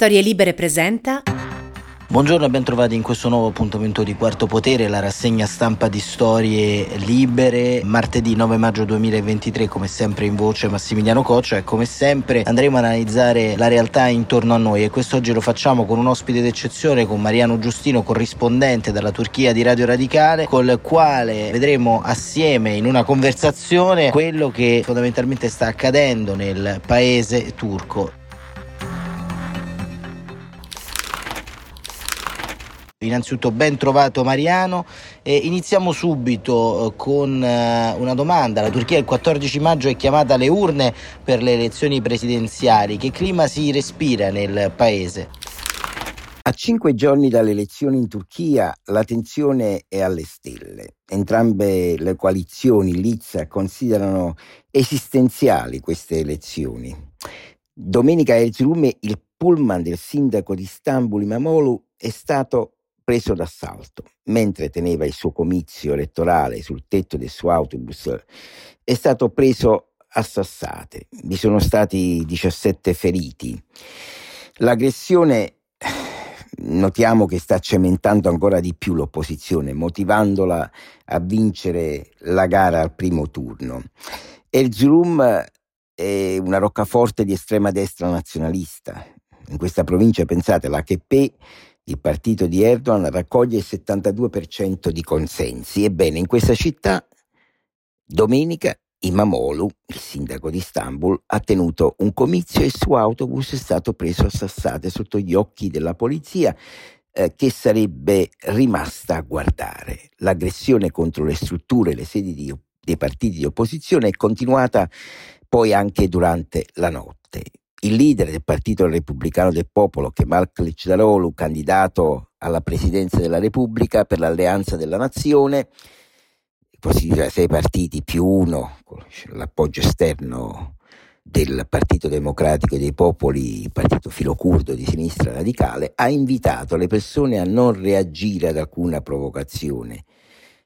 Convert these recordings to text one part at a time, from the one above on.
Storie Libere presenta. Buongiorno e ben trovati in questo nuovo appuntamento di Quarto Potere, la rassegna stampa di Storie Libere. Martedì 9 maggio 2023, come sempre in voce Massimiliano Coccia e come sempre andremo ad analizzare la realtà intorno a noi e quest'oggi lo facciamo con un ospite d'eccezione, con Mariano Giustino, corrispondente dalla Turchia di Radio Radicale, col quale vedremo assieme in una conversazione quello che fondamentalmente sta accadendo nel paese turco. Innanzitutto ben trovato Mariano e iniziamo subito eh, con eh, una domanda. La Turchia il 14 maggio è chiamata alle urne per le elezioni presidenziali. Che clima si respira nel paese? A cinque giorni dalle elezioni in Turchia la tensione è alle stelle. Entrambe le coalizioni, Lizza, considerano esistenziali queste elezioni. Domenica Erzurum il pullman del sindaco di Istanbul Imamoglu è stato preso d'assalto. Mentre teneva il suo comizio elettorale sul tetto del suo autobus, è stato preso a sassate. Vi sono stati 17 feriti. L'aggressione notiamo che sta cementando ancora di più l'opposizione, motivandola a vincere la gara al primo turno. Erzurum è una roccaforte di estrema destra nazionalista. In questa provincia, pensate, l'HP il partito di Erdogan raccoglie il 72% di consensi. Ebbene, in questa città, domenica, Imamoglu, il sindaco di Istanbul, ha tenuto un comizio e il suo autobus è stato preso a sassate sotto gli occhi della polizia eh, che sarebbe rimasta a guardare. L'aggressione contro le strutture e le sedi di, dei partiti di opposizione è continuata poi anche durante la notte il leader del Partito Repubblicano del Popolo, Kemal Kılıçdaroğlu, candidato alla presidenza della Repubblica per l'Alleanza della Nazione, così sei partiti più uno, l'appoggio esterno del Partito Democratico dei Popoli, il partito filocurdo di sinistra radicale, ha invitato le persone a non reagire ad alcuna provocazione.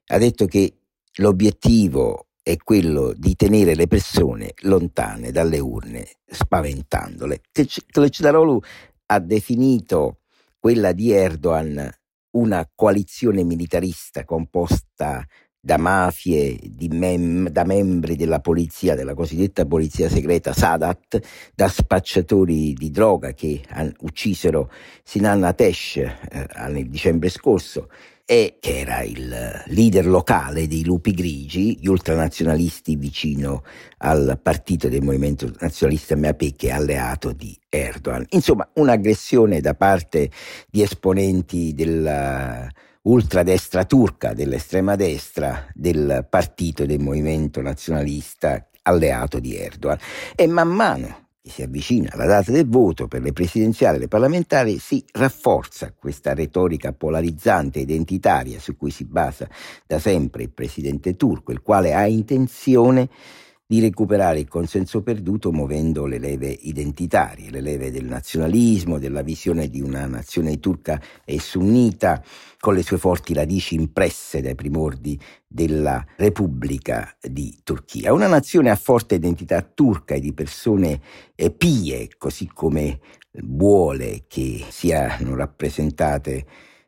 Ha detto che l'obiettivo è quello di tenere le persone lontane dalle urne, spaventandole. Kılıçdaroğlu ha definito quella di Erdogan una coalizione militarista composta da mafie, mem- da membri della polizia, della cosiddetta polizia segreta Sadat, da spacciatori di droga che han- uccisero Sinan Atesh eh, nel dicembre scorso e che era il leader locale dei Lupi Grigi, gli ultranazionalisti vicino al partito del Movimento Nazionalista MAP che è alleato di Erdogan. Insomma, un'aggressione da parte di esponenti della ultradestra turca, dell'estrema destra, del partito del Movimento Nazionalista alleato di Erdogan. E man mano che si avvicina alla data del voto per le presidenziali e le parlamentari, si rafforza questa retorica polarizzante e identitaria su cui si basa da sempre il presidente turco, il quale ha intenzione di recuperare il consenso perduto muovendo le leve identitarie, le leve del nazionalismo, della visione di una nazione turca e sunnita, con le sue forti radici impresse dai primordi della Repubblica di Turchia. Una nazione a forte identità turca e di persone eh, pie, così come vuole che siano rappresentate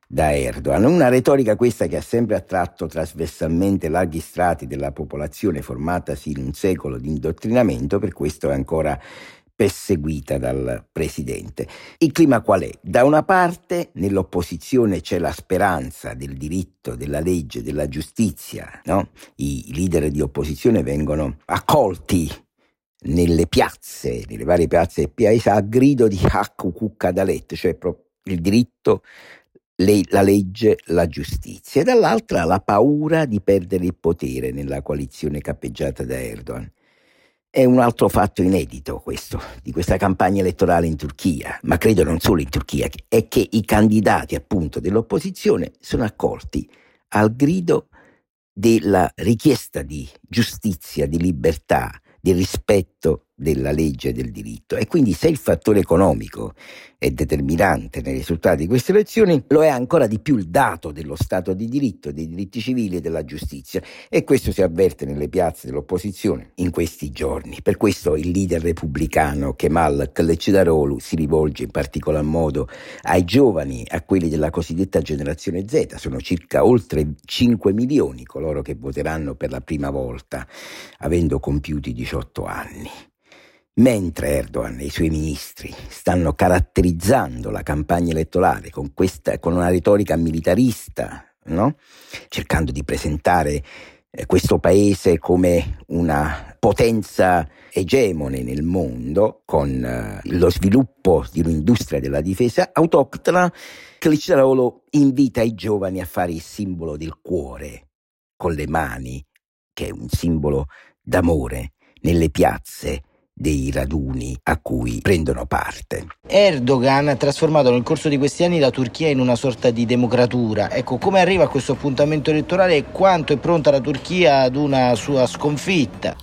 da Erdogan. Una retorica questa che ha sempre attratto trasversalmente larghi strati della popolazione formatasi in un secolo di indottrinamento, per questo è ancora perseguita dal presidente. Il clima qual è? Da una parte nell'opposizione c'è la speranza del diritto, della legge, della giustizia, no? I leader di opposizione vengono accolti nelle piazze, nelle varie piazze del paese a grido di Hakku Kukkadalet, cioè il diritto le, la legge, la giustizia, e dall'altra la paura di perdere il potere nella coalizione cappeggiata da Erdogan. È un altro fatto inedito questo, di questa campagna elettorale in Turchia, ma credo non solo in Turchia, è che i candidati appunto dell'opposizione sono accolti al grido della richiesta di giustizia, di libertà, di rispetto della legge e del diritto e quindi se il fattore economico è determinante nei risultati di queste elezioni, lo è ancora di più il dato dello Stato di diritto, dei diritti civili e della giustizia e questo si avverte nelle piazze dell'opposizione in questi giorni. Per questo il leader repubblicano Kemal Kılıçdaroğlu si rivolge in particolar modo ai giovani, a quelli della cosiddetta generazione Z, sono circa oltre 5 milioni coloro che voteranno per la prima volta avendo compiuti 18 anni. Mentre Erdogan e i suoi ministri stanno caratterizzando la campagna elettorale con, questa, con una retorica militarista, no? cercando di presentare eh, questo paese come una potenza egemone nel mondo, con eh, lo sviluppo di un'industria della difesa autoctona, Clicciarolo invita i giovani a fare il simbolo del cuore con le mani, che è un simbolo d'amore, nelle piazze dei raduni a cui prendono parte. Erdogan ha trasformato nel corso di questi anni la Turchia in una sorta di democratura. Ecco, come arriva a questo appuntamento elettorale e quanto è pronta la Turchia ad una sua sconfitta?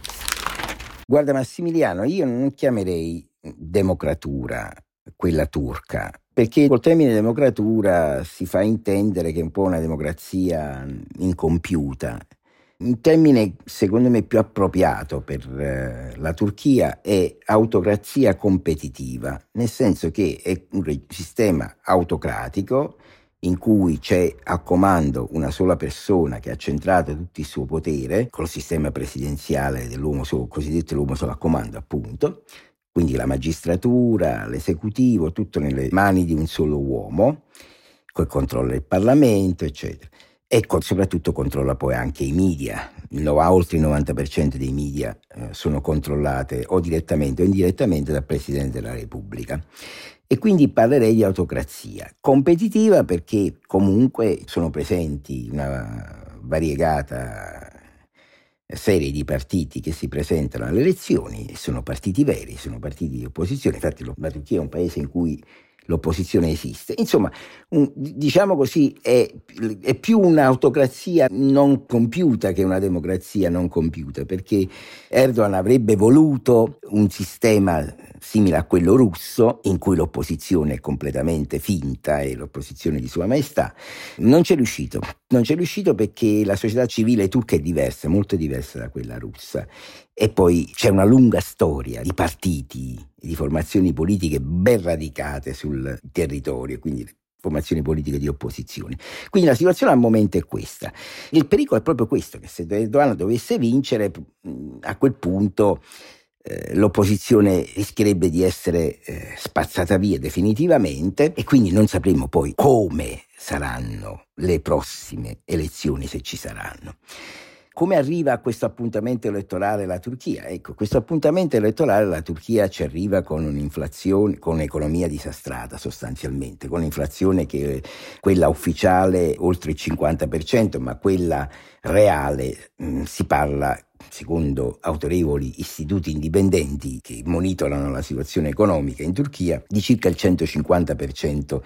Guarda Massimiliano, io non chiamerei democratura quella turca, perché col termine democratura si fa intendere che è un po' una democrazia incompiuta un termine secondo me più appropriato per eh, la Turchia è autocrazia competitiva, nel senso che è un sistema autocratico in cui c'è a comando una sola persona che ha centrato tutto il suo potere col sistema presidenziale dell'uomo solo, cosiddetto l'uomo solo a comando appunto, quindi la magistratura, l'esecutivo, tutto nelle mani di un solo uomo, col controllo del Parlamento, eccetera e soprattutto controlla poi anche i media. Oltre il 90% dei media eh, sono controllate o direttamente o indirettamente dal Presidente della Repubblica. E quindi parlerei di autocrazia competitiva perché comunque sono presenti una variegata serie di partiti che si presentano alle elezioni sono partiti veri, sono partiti di opposizione. Infatti la Turchia è un paese in cui l'opposizione esiste. Insomma, un, diciamo così, è, è, più un'autocrazia non compiuta che una democrazia non compiuta, perché Erdogan avrebbe voluto un sistema simile a quello russo, in cui l'opposizione è completamente finta e l'opposizione di Sua Maestà. Non c'è riuscito, non c'è riuscito perché la società civile turca è diversa, molto diversa da quella russa. E poi c'è una lunga storia di partiti, di formazioni politiche ben radicate sul territorio, quindi formazioni politiche di opposizione. Quindi la situazione al momento è questa. Il pericolo è proprio questo, che se Erdogan dovesse vincere, a quel punto eh, l'opposizione rischierebbe di essere eh, spazzata via definitivamente e quindi non sapremo poi come saranno le prossime elezioni se ci saranno. Come arriva a questo appuntamento elettorale la Turchia? Ecco, questo appuntamento elettorale la Turchia ci arriva con un'inflazione, con un'economia disastrata sostanzialmente, con un'inflazione che quella ufficiale oltre il 50%, ma quella reale mh, mm, si parla secondo autorevoli istituti indipendenti che monitorano la situazione economica in Turchia, di circa il 150%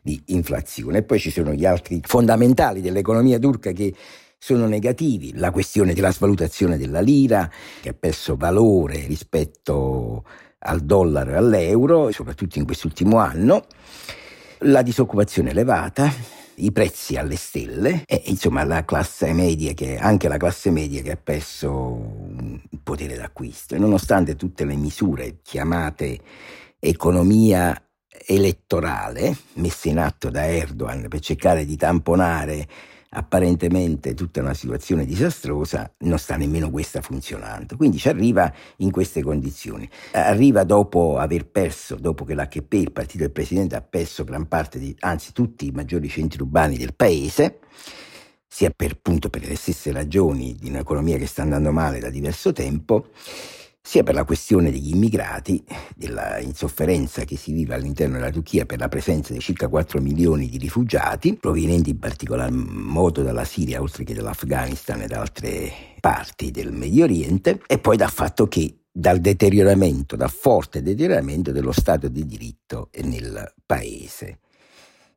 di inflazione. E poi ci sono gli altri fondamentali dell'economia turca che sono negativi, la questione della svalutazione della lira, che ha perso valore rispetto al dollaro e all'euro, soprattutto in quest'ultimo anno, la disoccupazione elevata, i prezzi alle stelle e insomma la classe media che anche la classe media che ha perso un potere d'acquisto. E nonostante tutte le misure chiamate economia elettorale messe in atto da Erdogan per cercare di tamponare apparentemente tutta una situazione disastrosa, non sta nemmeno questa funzionando. Quindi ci arriva in queste condizioni. Arriva dopo aver perso, dopo che l'HP, il partito del presidente, ha perso gran parte, di, anzi tutti i maggiori centri urbani del paese, sia per, appunto per le stesse ragioni di un'economia che sta andando male da diverso tempo, sia per la questione degli immigrati, della insofferenza che si vive all'interno della Turchia per la presenza di circa 4 milioni di rifugiati, provenienti in particolar modo dalla Siria, oltre che dall'Afghanistan e da altre parti del Medio Oriente, e poi dal fatto che dal deterioramento, dal forte deterioramento dello Stato di diritto nel paese.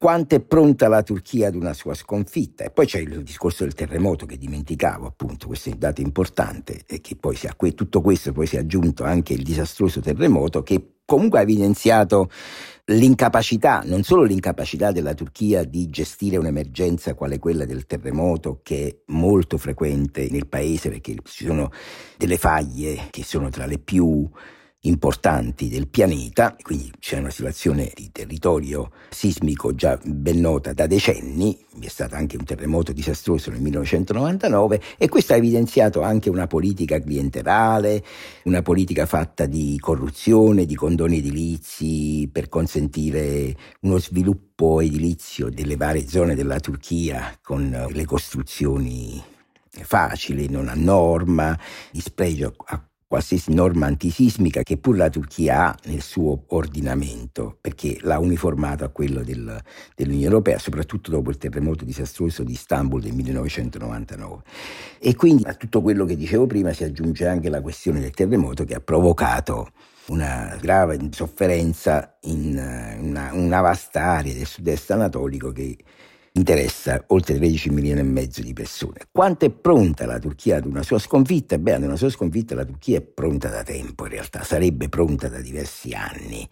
Quanto è pronta la Turchia ad una sua sconfitta. E poi c'è il discorso del terremoto che dimenticavo, appunto, questo è un dato importante, e che poi a tutto questo poi si è aggiunto anche il disastroso terremoto che comunque ha evidenziato l'incapacità, non solo l'incapacità della Turchia di gestire un'emergenza quale quella del terremoto, che è molto frequente nel paese perché ci sono delle faglie che sono tra le più importanti del pianeta, quindi c'è una situazione di territorio sismico già ben nota da decenni, vi è stato anche un terremoto disastroso nel 1999 e questo ha evidenziato anche una politica clientelare, una politica fatta di corruzione, di condoni edilizi per consentire uno sviluppo edilizio delle varie zone della Turchia con le costruzioni facili, non a norma, di spregio a qualsiasi norma antisismica che pur la Turchia ha nel suo ordinamento, perché l'ha uniformato a quello del, dell'Unione Europea, soprattutto dopo il terremoto disastroso di Istanbul del 1999. E quindi a tutto quello che dicevo prima si aggiunge anche la questione del terremoto che ha provocato una grave sofferenza in una, una vasta area del sud-est anatolico che interessa oltre 13 milioni e mezzo di persone. Quanto è pronta la Turchia ad una sua sconfitta? Beh, ad una sua sconfitta la Turchia è pronta da tempo in realtà, sarebbe pronta da diversi anni,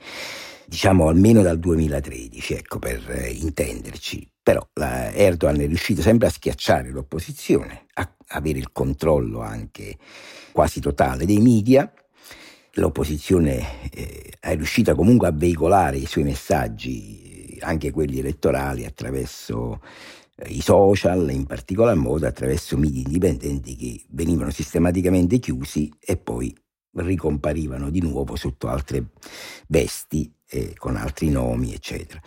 diciamo almeno dal 2013, ecco per eh, intenderci. Però Erdogan è riuscito sempre a schiacciare l'opposizione, a avere il controllo anche quasi totale dei media, l'opposizione eh, è riuscita comunque a veicolare i suoi messaggi anche quelli elettorali attraverso eh, i social, in particolar modo attraverso media indipendenti che venivano sistematicamente chiusi e poi ricomparivano di nuovo sotto altre vesti, eh, con altri nomi, eccetera.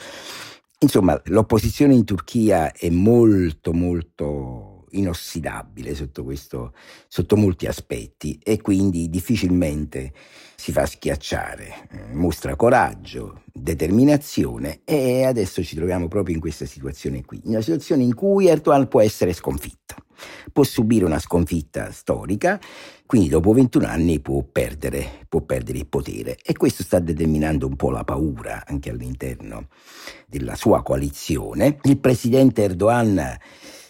Insomma, l'opposizione in Turchia è molto, molto inossidabile sotto, questo, sotto molti aspetti e quindi difficilmente si fa schiacciare, eh, mostra coraggio, determinazione e adesso ci troviamo proprio in questa situazione qui, in una situazione in cui Erdogan può essere sconfitto, può subire una sconfitta storica, quindi dopo 21 anni può perdere, può perdere il potere e questo sta determinando un po' la paura anche all'interno della sua coalizione. Il presidente Erdogan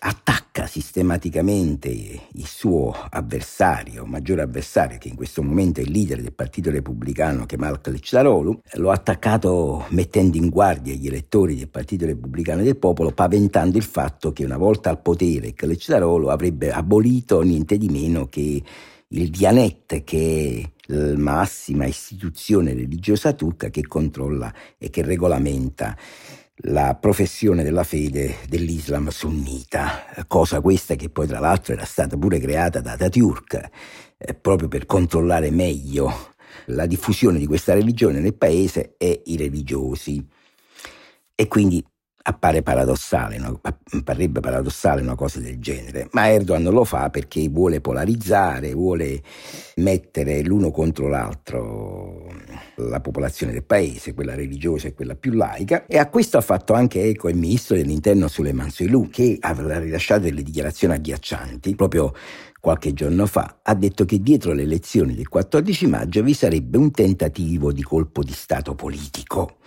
attacca sistematicamente il suo avversario, maggiore avversario che in questo momento è il leader del Partito Repubblicano Kemal Kılıçdaroğlu, lo ha attaccato mettendo in guardia gli elettori del Partito Repubblicano del Popolo, paventando il fatto che una volta al potere Kılıçdaroğlu avrebbe abolito niente di meno che il Dianet che è la massima istituzione religiosa turca che controlla e che regolamenta la professione della fede dell'Islam sunnita, cosa questa che poi tra l'altro era stata pure creata da Ataturk eh, proprio per controllare meglio la diffusione di questa religione nel paese e i religiosi. E quindi appare paradossale, no? parrebbe paradossale una cosa del genere, ma Erdogan lo fa perché vuole polarizzare, vuole mettere l'uno contro l'altro la popolazione del paese, quella religiosa e quella più laica, e a questo ha fatto anche eco il ministro dell'interno Suleiman Soilou, che ha rilasciato delle dichiarazioni agghiaccianti proprio qualche giorno fa, ha detto che dietro le elezioni del 14 maggio vi sarebbe un tentativo di colpo di Stato politico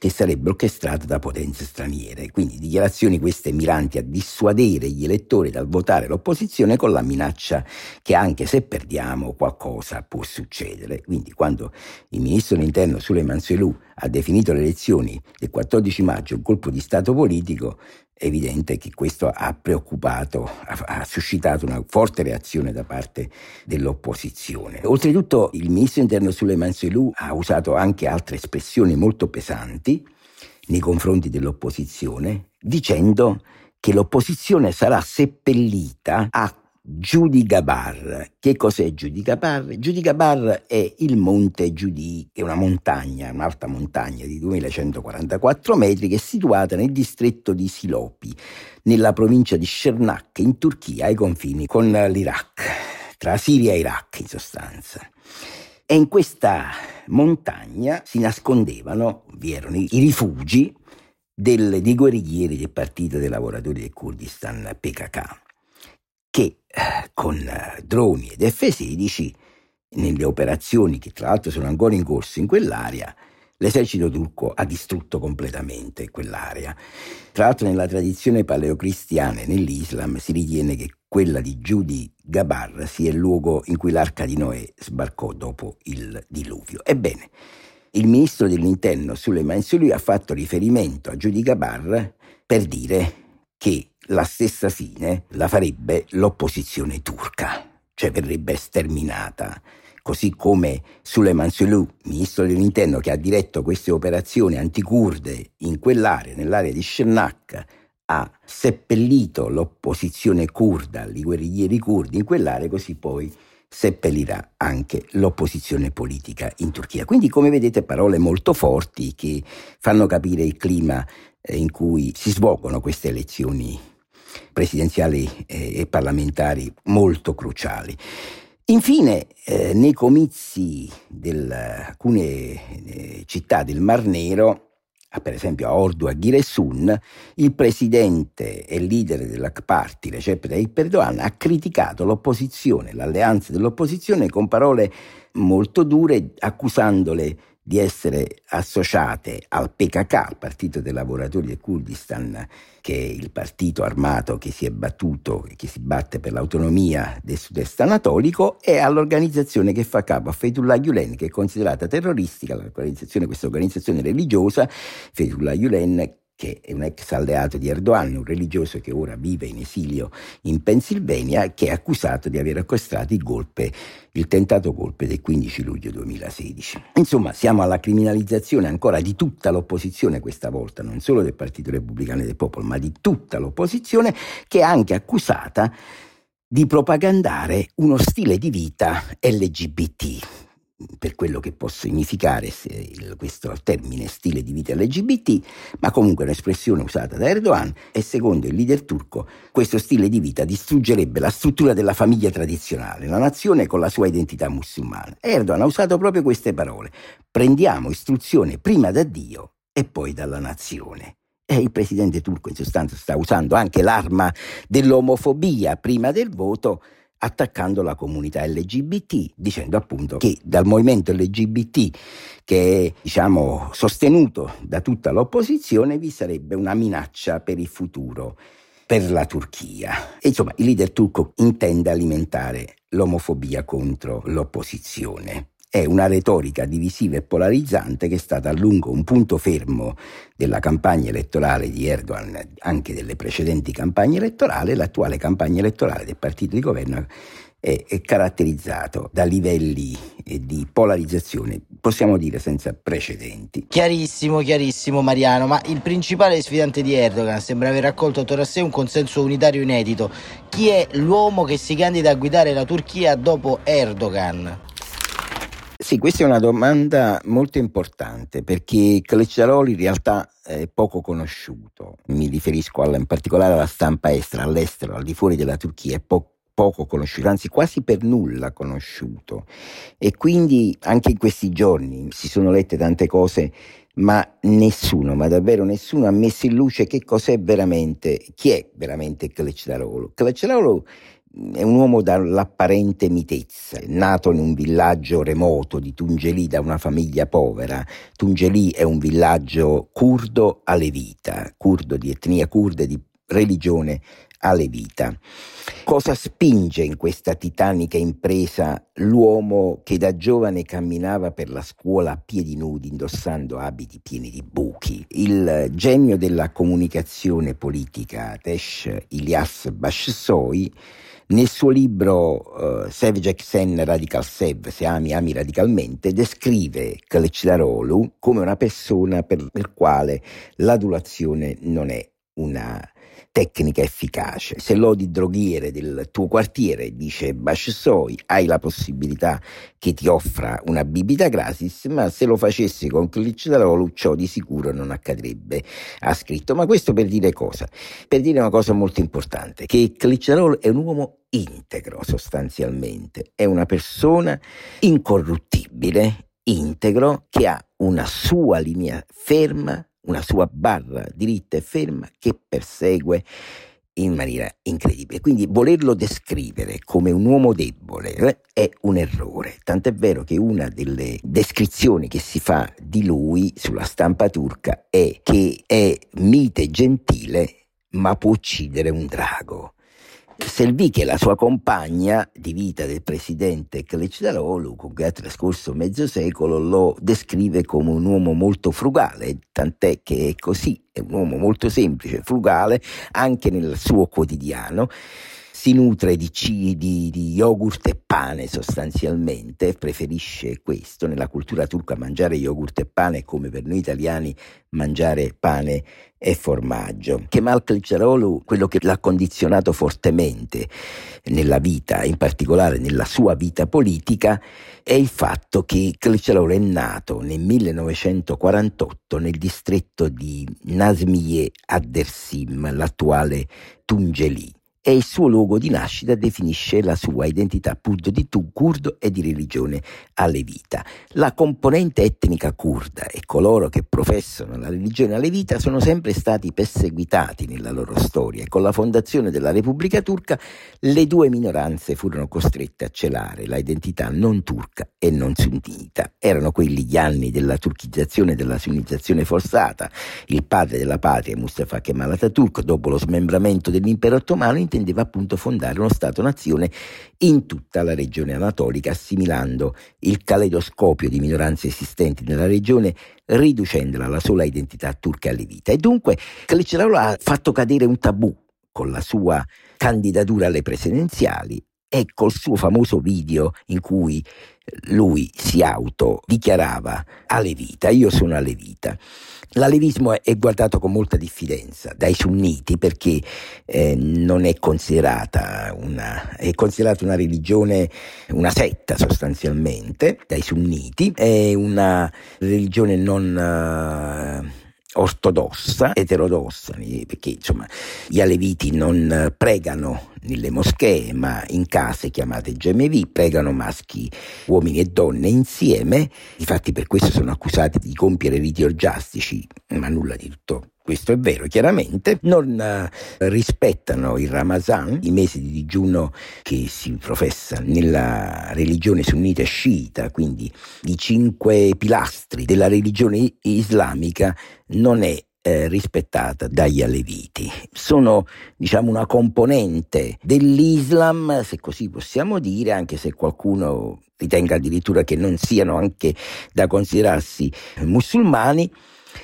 che sarebbe orchestrata da potenze straniere. Quindi dichiarazioni queste miranti a dissuadere gli elettori dal votare l'opposizione con la minaccia che anche se perdiamo qualcosa può succedere. Quindi quando il ministro dell'interno Suleiman Soilou ha definito le elezioni del 14 maggio un colpo di Stato politico, è evidente che questo ha preoccupato, ha, suscitato una forte reazione da parte dell'opposizione. Oltretutto il ministro interno Suleiman Soilou ha usato anche altre espressioni molto pesanti nei confronti dell'opposizione, dicendo che l'opposizione sarà seppellita a Giudigabar. Che cos'è Giudigabar? Giudigabar è il monte Giudi, che è una montagna, un'alta montagna di 2144 metri che è situata nel distretto di Silopi, nella provincia di Shernak, in Turchia, ai confini con l'Iraq, tra Siria e Iraq in sostanza. E in questa montagna si nascondevano, vi erano i rifugi del, dei guerriglieri del Partito dei Lavoratori del Kurdistan PKK con eh, droni ed F-16 nelle operazioni che tra l'altro sono ancora in corso in quell'area l'esercito turco ha distrutto completamente quell'area. Tra l'altro nella tradizione paleocristiana e nell'Islam si ritiene che quella di Giudi Gabar sia il luogo in cui l'arca di Noè sbarcò dopo il diluvio. Ebbene, il ministro dell'interno Suleiman Suli ha fatto riferimento a Giudi Gabar per dire che la stessa fine la farebbe l'opposizione turca, cioè verrebbe sterminata così come Suleiman Sulu, ministro dell'interno che ha diretto queste operazioni anticurde in quell'area, nell'area di Shernak, ha seppellito l'opposizione kurda, i guerriglieri kurdi in quell'area, così poi seppellirà anche l'opposizione politica in Turchia. Quindi, come vedete, parole molto forti che fanno capire il clima eh, in cui si svolgono queste elezioni presidenziali eh, e parlamentari molto cruciali. Infine, eh, nei comizi di alcune eh, città del Mar Nero, per esempio a Ordu, a Giresun, il presidente e leader dell'Ak Party, Recep Tayyip Erdogan, ha criticato l'opposizione, l'alleanza dell'opposizione con parole molto dure, accusandole di essere associate al PKK, Partito dei Lavoratori del Kurdistan, che è il partito armato che si è battuto e che si batte per l'autonomia del sud-est anatolico, e all'organizzazione che fa capo a Fethullah Gulen, che è considerata terroristica, questa organizzazione religiosa, Fethullah Gulen che è un ex alleato di Erdogan, un religioso che ora vive in esilio in Pennsylvania, che è accusato di aver orchestrato il golpe, il tentato golpe del 15 luglio 2016. Insomma, siamo alla criminalizzazione ancora di tutta l'opposizione questa volta, non solo del Partito Repubblicano e del Popolo, ma di tutta l'opposizione, che è anche accusata di propagandare uno stile di vita LGBT per quello che può significare il, questo termine stile di vita LGBT, ma comunque è un'espressione usata da Erdogan e secondo il leader turco questo stile di vita distruggerebbe la struttura della famiglia tradizionale, la nazione con la sua identità musulmana. Erdogan ha usato proprio queste parole, prendiamo istruzione prima da Dio e poi dalla nazione. E il presidente turco in sostanza sta usando anche l'arma dell'omofobia prima del voto attaccando la comunità LGBT, dicendo appunto che dal movimento LGBT che è diciamo, sostenuto da tutta l'opposizione vi sarebbe una minaccia per il futuro per la Turchia. E, insomma, il leader turco intende alimentare l'omofobia contro l'opposizione. È una retorica divisiva e polarizzante che è stata a lungo un punto fermo della campagna elettorale di Erdogan, anche delle precedenti campagne elettorali. L'attuale campagna elettorale del partito di governo è, è caratterizzato da livelli di polarizzazione, possiamo dire senza precedenti. Chiarissimo, chiarissimo Mariano, ma il principale sfidante di Erdogan sembra aver raccolto attorno a sé un consenso unitario inedito. Chi è l'uomo che si candida a guidare la Turchia dopo Erdogan? Sì, questa è una domanda molto importante perché Kılıçdaroğlu in realtà è poco conosciuto. Mi riferisco alla, in particolare alla stampa estera, all'estero, al di fuori della Turchia, è po- poco conosciuto, anzi quasi per nulla conosciuto. E quindi anche in questi giorni si sono lette tante cose, ma nessuno, ma davvero nessuno ha messo in luce che cos'è veramente, chi è veramente Kılıçdaroğlu. Kılıçdaroğlu è un uomo dall'apparente mitezza, nato in un villaggio remoto di Tungelì da una famiglia povera. Tungelì è un villaggio curdo alevita, curdo di etnia kurda e di religione alevita. Cosa spinge in questa titanica impresa l'uomo che da giovane camminava per la scuola a piedi nudi indossando abiti pieni di buchi? Il genio della comunicazione politica Tesh Ilyas Bashsoi nel suo libro uh, Sevcek Sen Radical Sev, Se ami, ami radicalmente, descrive Kılıçdaroğlu come una persona per il quale l'adulazione non è una tecnica efficace. Se lodi droghiere del tuo quartiere, dice Basciosoi, hai la possibilità che ti offra una bibita gratis, ma se lo facessi con Cliccidarolo ciò di sicuro non accadrebbe, ha scritto. Ma questo per dire cosa? Per dire una cosa molto importante, che Cliccidarolo è un uomo integro sostanzialmente, è una persona incorruttibile, integro, che ha una sua linea ferma una sua barra diritta e ferma che persegue in maniera incredibile. Quindi volerlo descrivere come un uomo debole eh, è un errore. Tant'è vero che una delle descrizioni che si fa di lui sulla stampa turca è che è mite e gentile ma può uccidere un drago. Selvì la sua compagna di vita del presidente Kılıçdaroğlu, con cui ha trascorso mezzo secolo, lo descrive come un uomo molto frugale, tant'è che è così, è un uomo molto semplice, frugale, anche nel suo quotidiano si nutre di, di, di, yogurt e pane sostanzialmente, preferisce questo, nella cultura turca mangiare yogurt e pane come per noi italiani mangiare pane e formaggio. Kemal Kılıçdaroğlu, quello che l'ha condizionato fortemente nella vita, in particolare nella sua vita politica, è il fatto che Kılıçdaroğlu è nato nel 1948 nel distretto di Nazmiye ad-Dersim, l'attuale Tungeli e il suo luogo di nascita definisce la sua identità appunto di curdo e di religione alevita. La componente etnica curda e coloro che professano la religione alevita sono sempre stati perseguitati nella loro storia e con la fondazione della Repubblica Turca le due minoranze furono costrette a celare la identità non turca e non sunnita. Erano quelli gli anni della turchizzazione e della sunnizzazione forzata. Il padre della patria, Mustafa Kemal Atatürk, dopo lo smembramento dell'impero ottomano, intendeva appunto fondare uno Stato-nazione in tutta la regione anatolica, assimilando il caleidoscopio di minoranze esistenti nella regione, riducendola alla sola identità turca alevita. E dunque Kılıçdaroğlu ha fatto cadere un tabù con la sua candidatura alle presidenziali e col suo famoso video in cui lui si autodichiarava alevita, io sono alevita. L'alevismo è guardato con molta diffidenza dai sunniti perché eh, non è considerata una, è considerata una religione, una setta sostanzialmente dai sunniti, è una religione non... Uh, ortodossa, eterodossa, perché insomma gli aleviti non pregano nelle moschee, ma in case chiamate gemevi, pregano maschi, uomini e donne insieme, infatti per questo sono accusati di compiere riti orgiastici, ma nulla di tutto questo è vero chiaramente, non uh, rispettano il Ramazan, i mesi di digiuno che si professa nella religione sunnita sciita, quindi i cinque pilastri della religione islamica, non è eh, rispettata dagli aleviti. Sono diciamo una componente dell'Islam, se così possiamo dire, anche se qualcuno ritenga addirittura che non siano anche da considerarsi musulmani,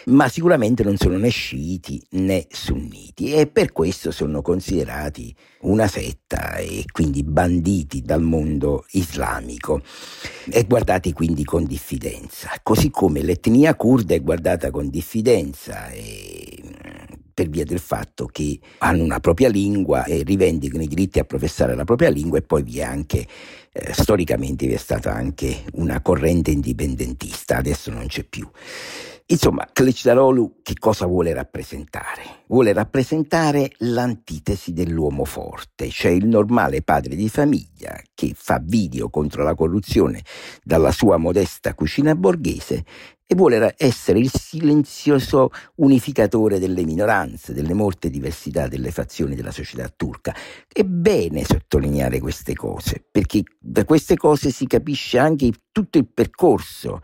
ma sicuramente non sono né sciiti né sunniti e per questo sono considerati una setta e quindi banditi dal mondo islamico e guardati quindi con diffidenza, così come l'etnia kurda è guardata con diffidenza e per via del fatto che hanno una propria lingua e rivendicano i diritti a professare la propria lingua e poi vi è anche eh, storicamente vi è stata anche una corrente indipendentista, adesso non c'è più. Insomma, Kılıçdaroğlu che cosa vuole rappresentare? Vuole rappresentare l'antitesi dell'uomo forte, cioè il normale padre di famiglia che fa video contro la corruzione dalla sua modesta cucina borghese e vuole essere il silenzioso unificatore delle minoranze, delle molte diversità delle fazioni della società turca. È bene sottolineare queste cose, perché da queste cose si capisce anche tutto il percorso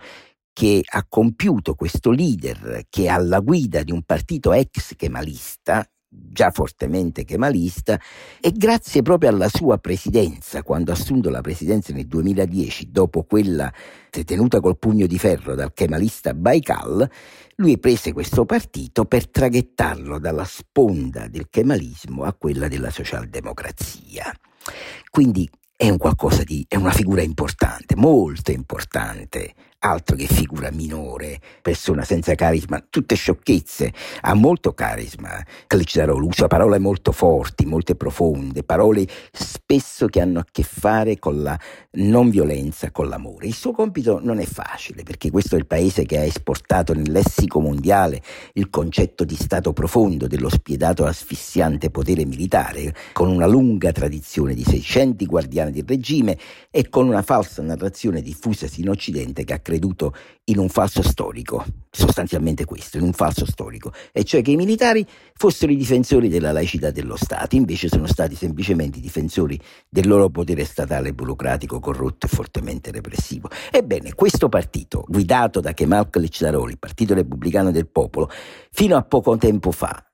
che ha compiuto questo leader che è alla guida di un partito ex kemalista, già fortemente kemalista, e grazie proprio alla sua presidenza, quando ha assunto la presidenza nel 2010, dopo quella tenuta col pugno di ferro dal kemalista Baikal, lui prese questo partito per traghettarlo dalla sponda del kemalismo a quella della socialdemocrazia. Quindi è un di, è una figura importante, molto importante altro che figura minore, persona senza carisma, tutte sciocchezze, ha molto carisma. Clicciarolo usa parole molto forti, molto profonde, parole spesso che hanno a che fare con la non violenza, con l'amore. Il suo compito non è facile perché questo è il paese che ha esportato nel lessico mondiale il concetto di Stato profondo, dello spiedato asfissiante potere militare, con una lunga tradizione di 600 guardiani del regime e con una falsa narrazione diffusasi in Occidente che ha creato creduto in un falso storico, sostanzialmente questo, in un falso storico, e cioè che i militari fossero i difensori della laicità dello Stato, invece sono stati semplicemente i difensori del loro potere statale burocratico corrotto e fortemente repressivo. Ebbene, questo partito, guidato da Kemal Kılıçdaroğlu, il Partito Repubblicano del Popolo, fino a poco tempo fa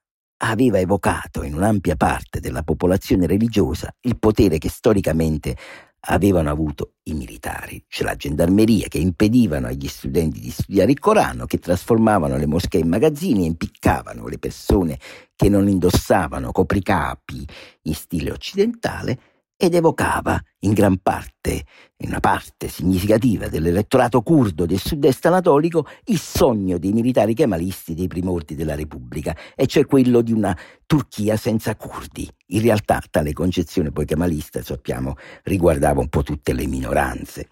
aveva evocato in un'ampia parte della popolazione religiosa il potere che storicamente avevano avuto i militari, cioè la gendarmeria che impedivano agli studenti di studiare il Corano, che trasformavano le moschee in magazzini e impiccavano le persone che non indossavano copricapi in stile occidentale ed evocava in gran parte, in una parte significativa dell'elettorato curdo del sud-est anatolico, il sogno dei militari kemalisti dei primordi della Repubblica, e cioè quello di una Turchia senza curdi. In realtà tale concezione poi kemalista, sappiamo, riguardava un po' tutte le minoranze.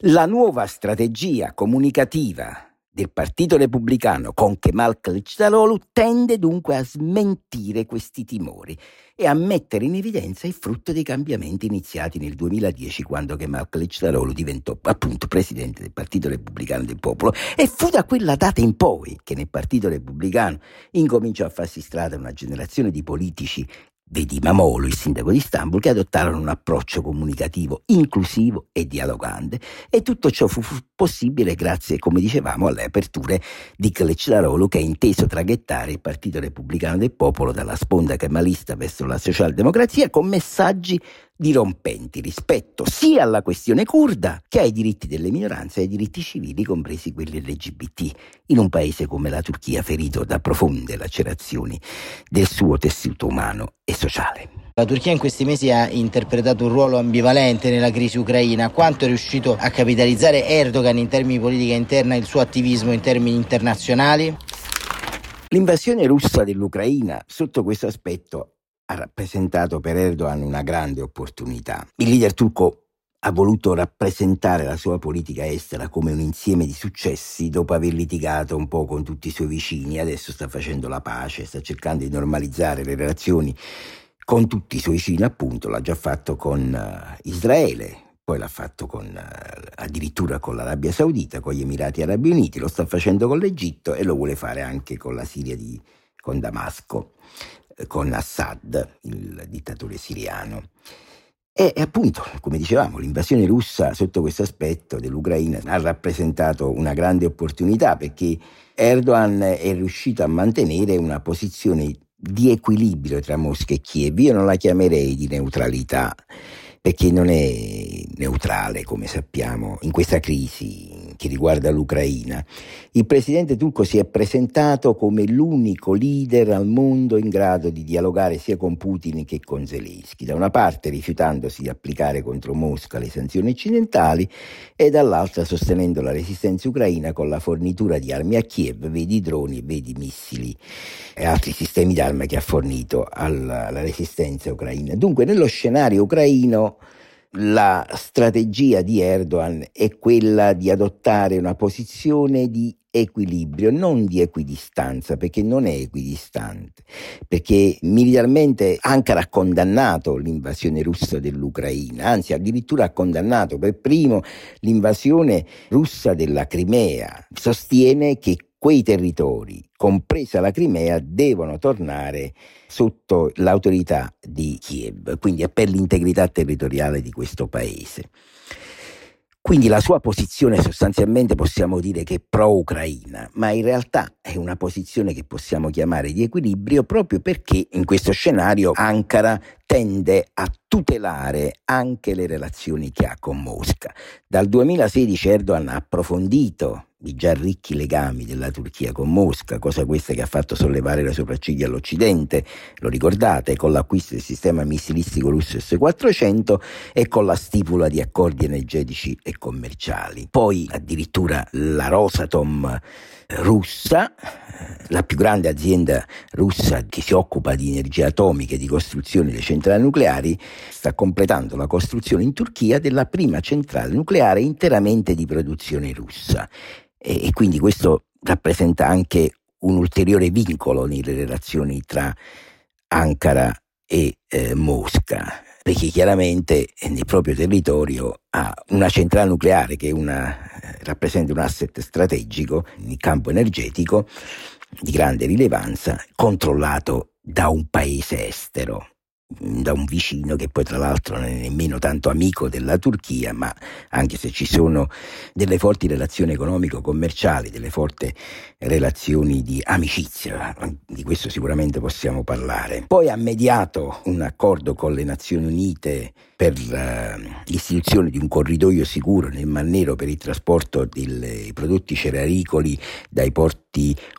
La nuova strategia comunicativa del Partito Repubblicano con Kemal Kılıçdaroğlu tende dunque a smentire questi timori e a mettere in evidenza il frutto dei cambiamenti iniziati nel 2010 quando Kemal Kılıçdaroğlu diventò appunto presidente del Partito Repubblicano del Popolo. E fu da quella data in poi che nel Partito Repubblicano incominciò a farsi strada una generazione di politici Vedi Mamolo, il sindaco di Istanbul, che adottarono un approccio comunicativo inclusivo e dialogante e tutto ciò fu possibile grazie, come dicevamo, alle aperture di Kılıçdaroğlu che ha inteso traghettare il Partito Repubblicano del Popolo dalla sponda kemalista verso la socialdemocrazia con messaggi dirompenti rispetto sia alla questione kurda che ai diritti delle minoranze e ai diritti civili, compresi quelli LGBT, in un paese come la Turchia ferito da profonde lacerazioni del suo tessuto umano e sociale. La Turchia in questi mesi ha interpretato un ruolo ambivalente nella crisi ucraina. Quanto è riuscito a capitalizzare Erdogan in termini di politica interna e il suo attivismo in termini internazionali? L'invasione russa dell'Ucraina, sotto questo aspetto, ha rappresentato per Erdogan una grande opportunità. Il leader turco ha voluto rappresentare la sua politica estera come un insieme di successi dopo aver litigato un po' con tutti i suoi vicini, adesso sta facendo la pace, sta cercando di normalizzare le relazioni con tutti i suoi vicini, appunto, l'ha già fatto con uh, Israele, poi l'ha fatto con, uh, addirittura con l'Arabia Saudita, con gli Emirati Arabi Uniti, lo sta facendo con l'Egitto e lo vuole fare anche con la Siria, di, con Damasco con Assad, il dittatore siriano. E appunto, come dicevamo, l'invasione russa sotto questo aspetto dell'Ucraina ha rappresentato una grande opportunità perché Erdogan è riuscito a mantenere una posizione di equilibrio tra Mosca e Kiev. Io non la chiamerei di neutralità perché non è neutrale, come sappiamo, in questa crisi che riguarda l'Ucraina. Il presidente turco si è presentato come l'unico leader al mondo in grado di dialogare sia con Putin che con Zelensky, da una parte rifiutandosi di applicare contro Mosca le sanzioni occidentali e dall'altra sostenendo la resistenza ucraina con la fornitura di armi a Kiev, vedi droni, vedi missili e altri sistemi d'arma che ha fornito alla, alla resistenza ucraina. Dunque nello scenario ucraino la strategia di Erdogan è quella di adottare una posizione di equilibrio, non di equidistanza, perché non è equidistante, perché militarmente Ankara ha condannato l'invasione russa dell'Ucraina, anzi addirittura ha condannato per primo l'invasione russa della Crimea, sostiene che quei territori, compresa la Crimea, devono tornare sotto l'autorità di Kiev, quindi è per l'integrità territoriale di questo paese. Quindi la sua posizione sostanzialmente possiamo dire che è pro-Ucraina, ma in realtà è una posizione che possiamo chiamare di equilibrio proprio perché in questo scenario Ankara tende a tutelare anche le relazioni che ha con Mosca. Dal 2016 Erdogan ha approfondito i già ricchi legami della Turchia con Mosca, cosa questa che ha fatto sollevare le sopracciglia all'Occidente, lo ricordate, con l'acquisto del sistema missilistico russo S-400 e con la stipula di accordi energetici e commerciali. Poi addirittura la Rosatom russa, la più grande azienda russa che si occupa di energia atomica e di costruzione delle centrali nucleari, sta completando la costruzione in Turchia della prima centrale nucleare interamente di produzione russa e, e quindi questo rappresenta anche un ulteriore vincolo nelle relazioni tra Ankara e eh, Mosca. perché chiaramente nel proprio territorio ha una centrale nucleare che una, rappresenta un asset strategico in campo energetico di grande rilevanza, controllato da un paese estero da un vicino che poi tra l'altro non è nemmeno tanto amico della Turchia, ma anche se ci sono delle forti relazioni economico-commerciali, delle forti relazioni di amicizia, di questo sicuramente possiamo parlare. Poi ha mediato un accordo con le Nazioni Unite per uh, l'istituzione di un corridoio sicuro nel Mar Nero per il trasporto dei prodotti cerealicoli dai porti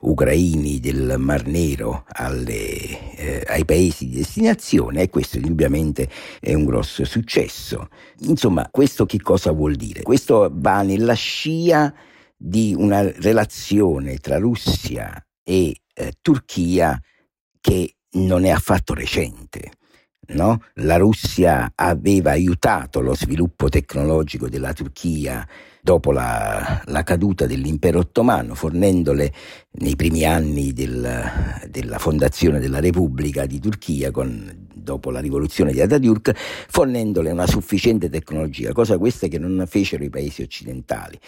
ucraini del Mar Nero alle, eh, ai paesi di destinazione e questo indubbiamente è un grosso successo. Insomma, questo che cosa vuol dire? Questo va nella scia di una relazione tra Russia e eh, Turchia che non è affatto recente. No? La Russia aveva aiutato lo sviluppo tecnologico della Turchia dopo la, la caduta dell'impero ottomano, fornendole nei primi anni del, della fondazione della Repubblica di Turchia con dopo la rivoluzione di Ataturk, fornendole una sufficiente tecnologia, cosa questa che non fecero i paesi occidentali.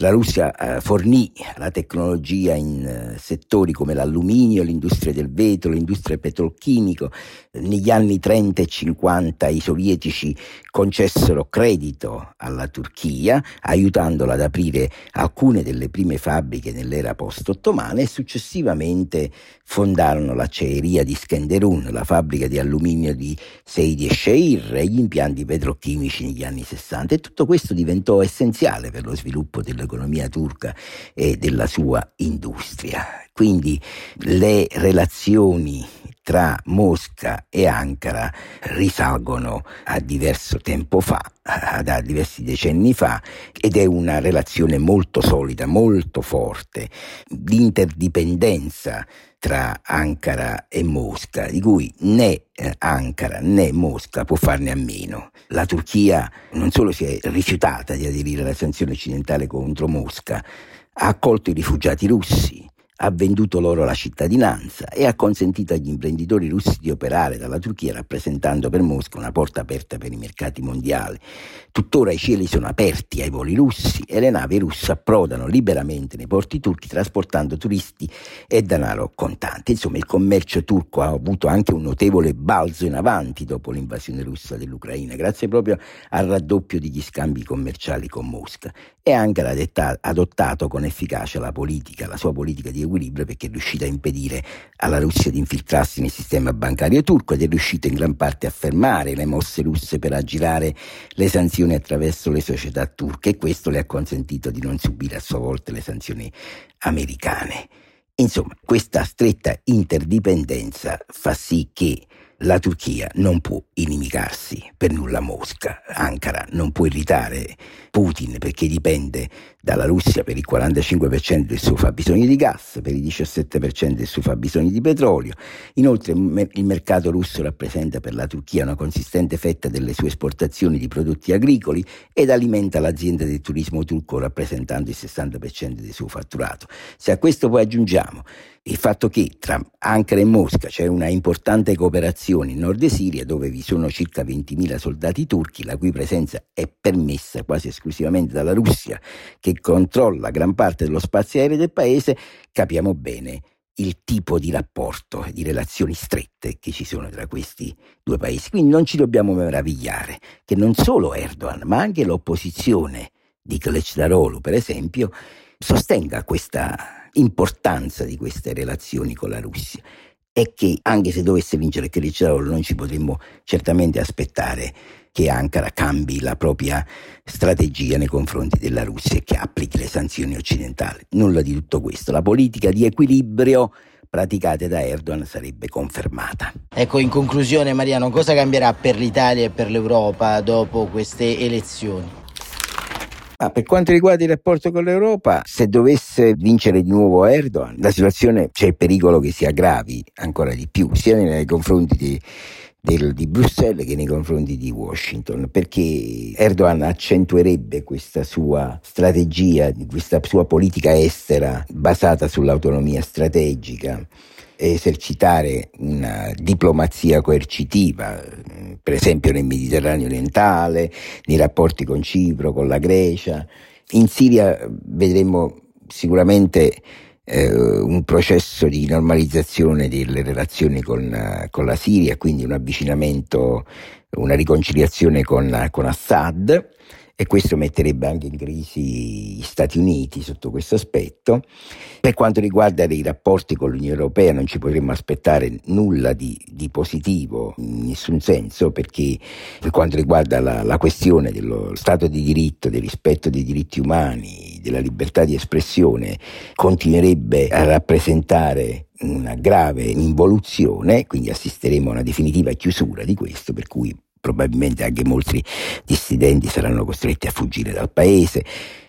La Russia eh, fornì la tecnologia in eh, settori come l'alluminio, l'industria del vetro, l'industria petrolchimico. Negli anni 30 e 50 i sovietici concessero credito alla Turchia, aiutandola ad aprire alcune delle prime fabbriche nell'era post-ottomana e successivamente fondarono l'acciaieria di Skenderun, la fabbrica di alluminio di Seidi e Sheir e gli impianti petrochimici negli anni 60 e tutto questo diventò essenziale per lo sviluppo dell'economia turca e della sua industria. Quindi le relazioni tra Mosca e Ankara risalgono a diverso tempo fa, da diversi decenni fa, ed è una relazione molto solida, molto forte, di interdipendenza tra Ankara e Mosca, di cui né eh, Ankara né Mosca può farne a meno. La Turchia non solo si è rifiutata di aderire alla sanzione occidentale contro Mosca, ha accolto i rifugiati russi, ha venduto loro la cittadinanza e ha consentito agli imprenditori russi di operare dalla Turchia rappresentando per Mosca una porta aperta per i mercati mondiali. Tuttora i cieli sono aperti ai voli russi e le navi russe approdano liberamente nei porti turchi trasportando turisti e denaro contante. Insomma, il commercio turco ha avuto anche un notevole balzo in avanti dopo l'invasione russa dell'Ucraina, grazie proprio al raddoppio degli scambi commerciali con Mosca. E Ankara ha adottato con efficacia la politica, la sua politica di equilibrio perché è riuscita a impedire alla Russia di infiltrarsi nel sistema bancario turco ed è riuscita in gran parte a fermare le mosse russe per aggirare le sanzioni attraverso le società turche e questo le ha consentito di non subire a sua volta le sanzioni americane. Insomma, questa stretta interdipendenza fa sì che la Turchia non può inimicarsi per nulla Mosca, Ankara non può irritare Putin perché dipende dalla Russia per il 45% del suo fabbisogno di gas, per il 17% del suo fabbisogno di petrolio. Inoltre il mercato russo rappresenta per la Turchia una consistente fetta delle sue esportazioni di prodotti agricoli ed alimenta l'azienda del turismo turco rappresentando il 60% del suo fatturato. Se a questo poi aggiungiamo il fatto che tra Ankara e Mosca c'è una importante cooperazione in nord Siria dove vi sono circa 20.000 soldati turchi la cui presenza è permessa quasi esclusivamente dalla Russia che controlla gran parte dello spazio aereo del paese, capiamo bene il tipo di rapporto, di relazioni strette che ci sono tra questi due paesi. Quindi non ci dobbiamo meravigliare che non solo Erdogan, ma anche l'opposizione di Kılıçdaroğlu, per esempio, sostenga questa importanza di queste relazioni con la Russia e che anche se dovesse vincere Kılıçdaroğlu non ci potremmo certamente aspettare che Ankara cambi la propria strategia nei confronti della Russia e che applichi le sanzioni occidentali. Nulla di tutto questo. La politica di equilibrio praticata da Erdogan sarebbe confermata. Ecco, in conclusione Mariano, cosa cambierà per l'Italia e per l'Europa dopo queste elezioni? Ah, per quanto riguarda il rapporto con l'Europa, se dovesse vincere di nuovo Erdogan, la situazione c'è il pericolo che si aggravi ancora di più, sia nei confronti di, del, di Bruxelles che nei confronti di Washington, perché Erdogan accentuerebbe questa sua strategia, questa sua politica estera basata sull'autonomia strategica esercitare una diplomazia coercitiva, per esempio nel Mediterraneo orientale, nei rapporti con Cipro, con la Grecia. In Siria vedremo sicuramente eh, un processo di normalizzazione delle relazioni con, con, la Siria, quindi un avvicinamento, una riconciliazione con, con Assad e questo metterebbe anche in crisi gli Stati Uniti sotto questo aspetto. Per quanto riguarda i rapporti con l'Unione Europea non ci potremmo aspettare nulla di, di positivo in nessun senso perché per quanto riguarda la, la questione dello Stato di diritto, del rispetto dei diritti umani, della libertà di espressione, continuerebbe a rappresentare una grave involuzione, quindi assisteremo a una definitiva chiusura di questo, per cui probabilmente anche molti dissidenti saranno costretti a fuggire dal paese,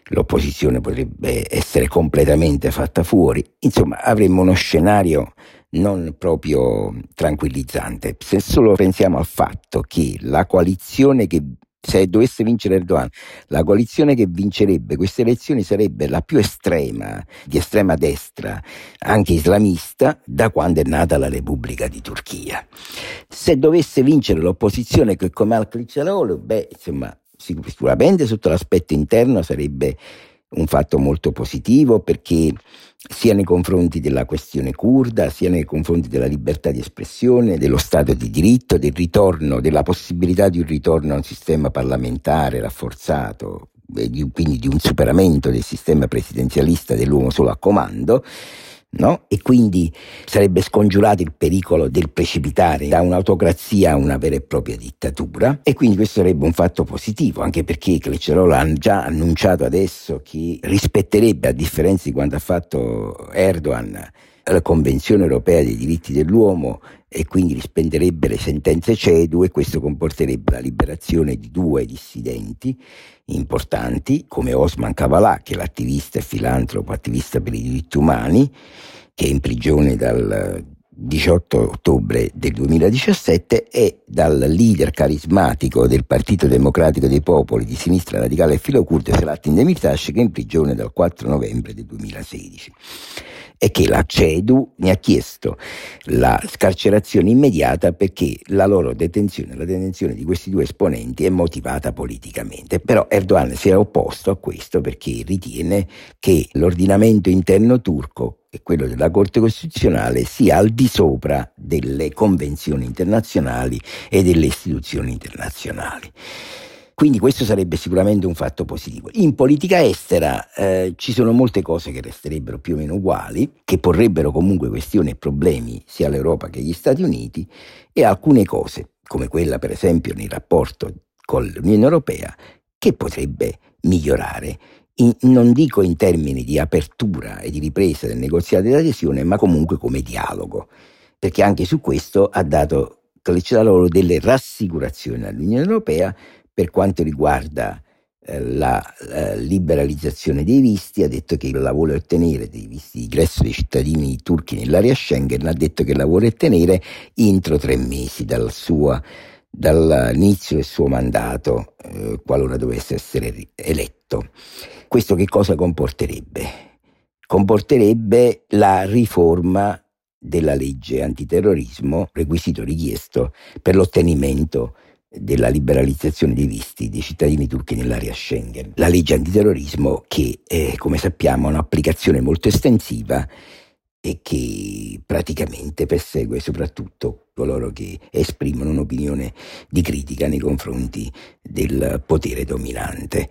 l'opposizione potrebbe essere completamente fatta fuori, insomma avremmo uno scenario non proprio tranquillizzante, se solo pensiamo al fatto che la coalizione che se dovesse vincere Erdogan, la coalizione che vincerebbe queste elezioni sarebbe la più estrema, di estrema destra, anche islamista, da quando è nata la Repubblica di Turchia. Se dovesse vincere l'opposizione che come al Kılıçdaroğlu, beh, insomma, sicuramente sotto l'aspetto interno sarebbe un fatto molto positivo perché sia nei confronti della questione kurda, sia nei confronti della libertà di espressione, dello Stato di diritto, del ritorno, della possibilità di un ritorno a un sistema parlamentare rafforzato, quindi di un superamento del sistema presidenzialista dell'uomo solo a comando, No? E quindi sarebbe scongiurato il pericolo del precipitare da un'autocrazia a una vera e propria dittatura e quindi questo sarebbe un fatto positivo, anche perché Cleccerola ha già annunciato adesso che rispetterebbe, a differenza di quanto ha fatto Erdogan, la Convenzione europea dei diritti dell'uomo e quindi rispenderebbe le sentenze CEDU e questo comporterebbe la liberazione di due dissidenti importanti come Osman Kavala, che è l'attivista e filantropo attivista per i diritti umani, che è in prigione dal 18 ottobre del 2017 e dal leader carismatico del Partito Democratico dei Popoli di sinistra radicale e filocurte Selahattin Demirtas che è in prigione dal 4 novembre del 2016 e che la CEDU ne ha chiesto la scarcerazione immediata perché la loro detenzione, la detenzione di questi due esponenti è motivata politicamente. Però Erdogan si è opposto a questo perché ritiene che l'ordinamento interno turco e quello della Corte Costituzionale sia al di sopra delle convenzioni internazionali e delle istituzioni internazionali. Quindi questo sarebbe sicuramente un fatto positivo. In politica estera eh, ci sono molte cose che resterebbero più o meno uguali, che porrebbero comunque questioni e problemi sia all'Europa che agli Stati Uniti, e alcune cose, come quella per esempio nel rapporto con l'Unione Europea, che potrebbe migliorare. In, non dico in termini di apertura e di ripresa del negoziato di adesione, ma comunque come dialogo, perché anche su questo ha dato loro delle rassicurazioni all'Unione Europea per quanto riguarda eh, la, la, liberalizzazione dei visti, ha detto che la vuole ottenere dei visti di ingresso dei cittadini turchi nell'area Schengen, ha detto che la vuole ottenere entro tre mesi dal suo, dall'inizio del suo mandato, eh, qualora dovesse essere eletto. Questo che cosa comporterebbe? Comporterebbe la riforma della legge antiterrorismo, requisito richiesto per l'ottenimento della liberalizzazione dei visti dei cittadini turchi nell'area Schengen. La legge antiterrorismo che, eh, come sappiamo, ha un'applicazione molto estensiva e che praticamente persegue soprattutto coloro che esprimono un'opinione di critica nei confronti del potere dominante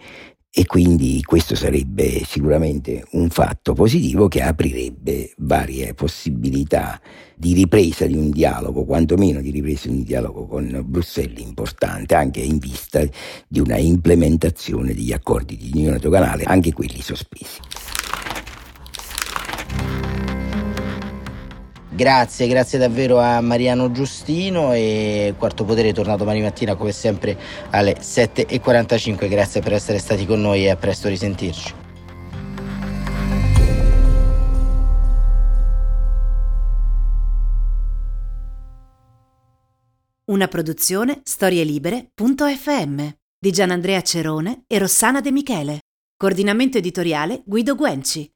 e quindi questo sarebbe sicuramente un fatto positivo che aprirebbe varie possibilità di ripresa di un dialogo, quantomeno di ripresa di un dialogo con Bruxelles importante, anche in vista di una implementazione degli accordi di unione doganale, anche quelli sospesi. Grazie, grazie davvero a Mariano Giustino e Quarto Potere è tornato domani mattina come sempre alle 7.45. Grazie per essere stati con noi e a presto risentirci. Una produzione storielibere.fm di Gianandrea Cerone e Rossana De Michele. Coordinamento editoriale Guido Guenci.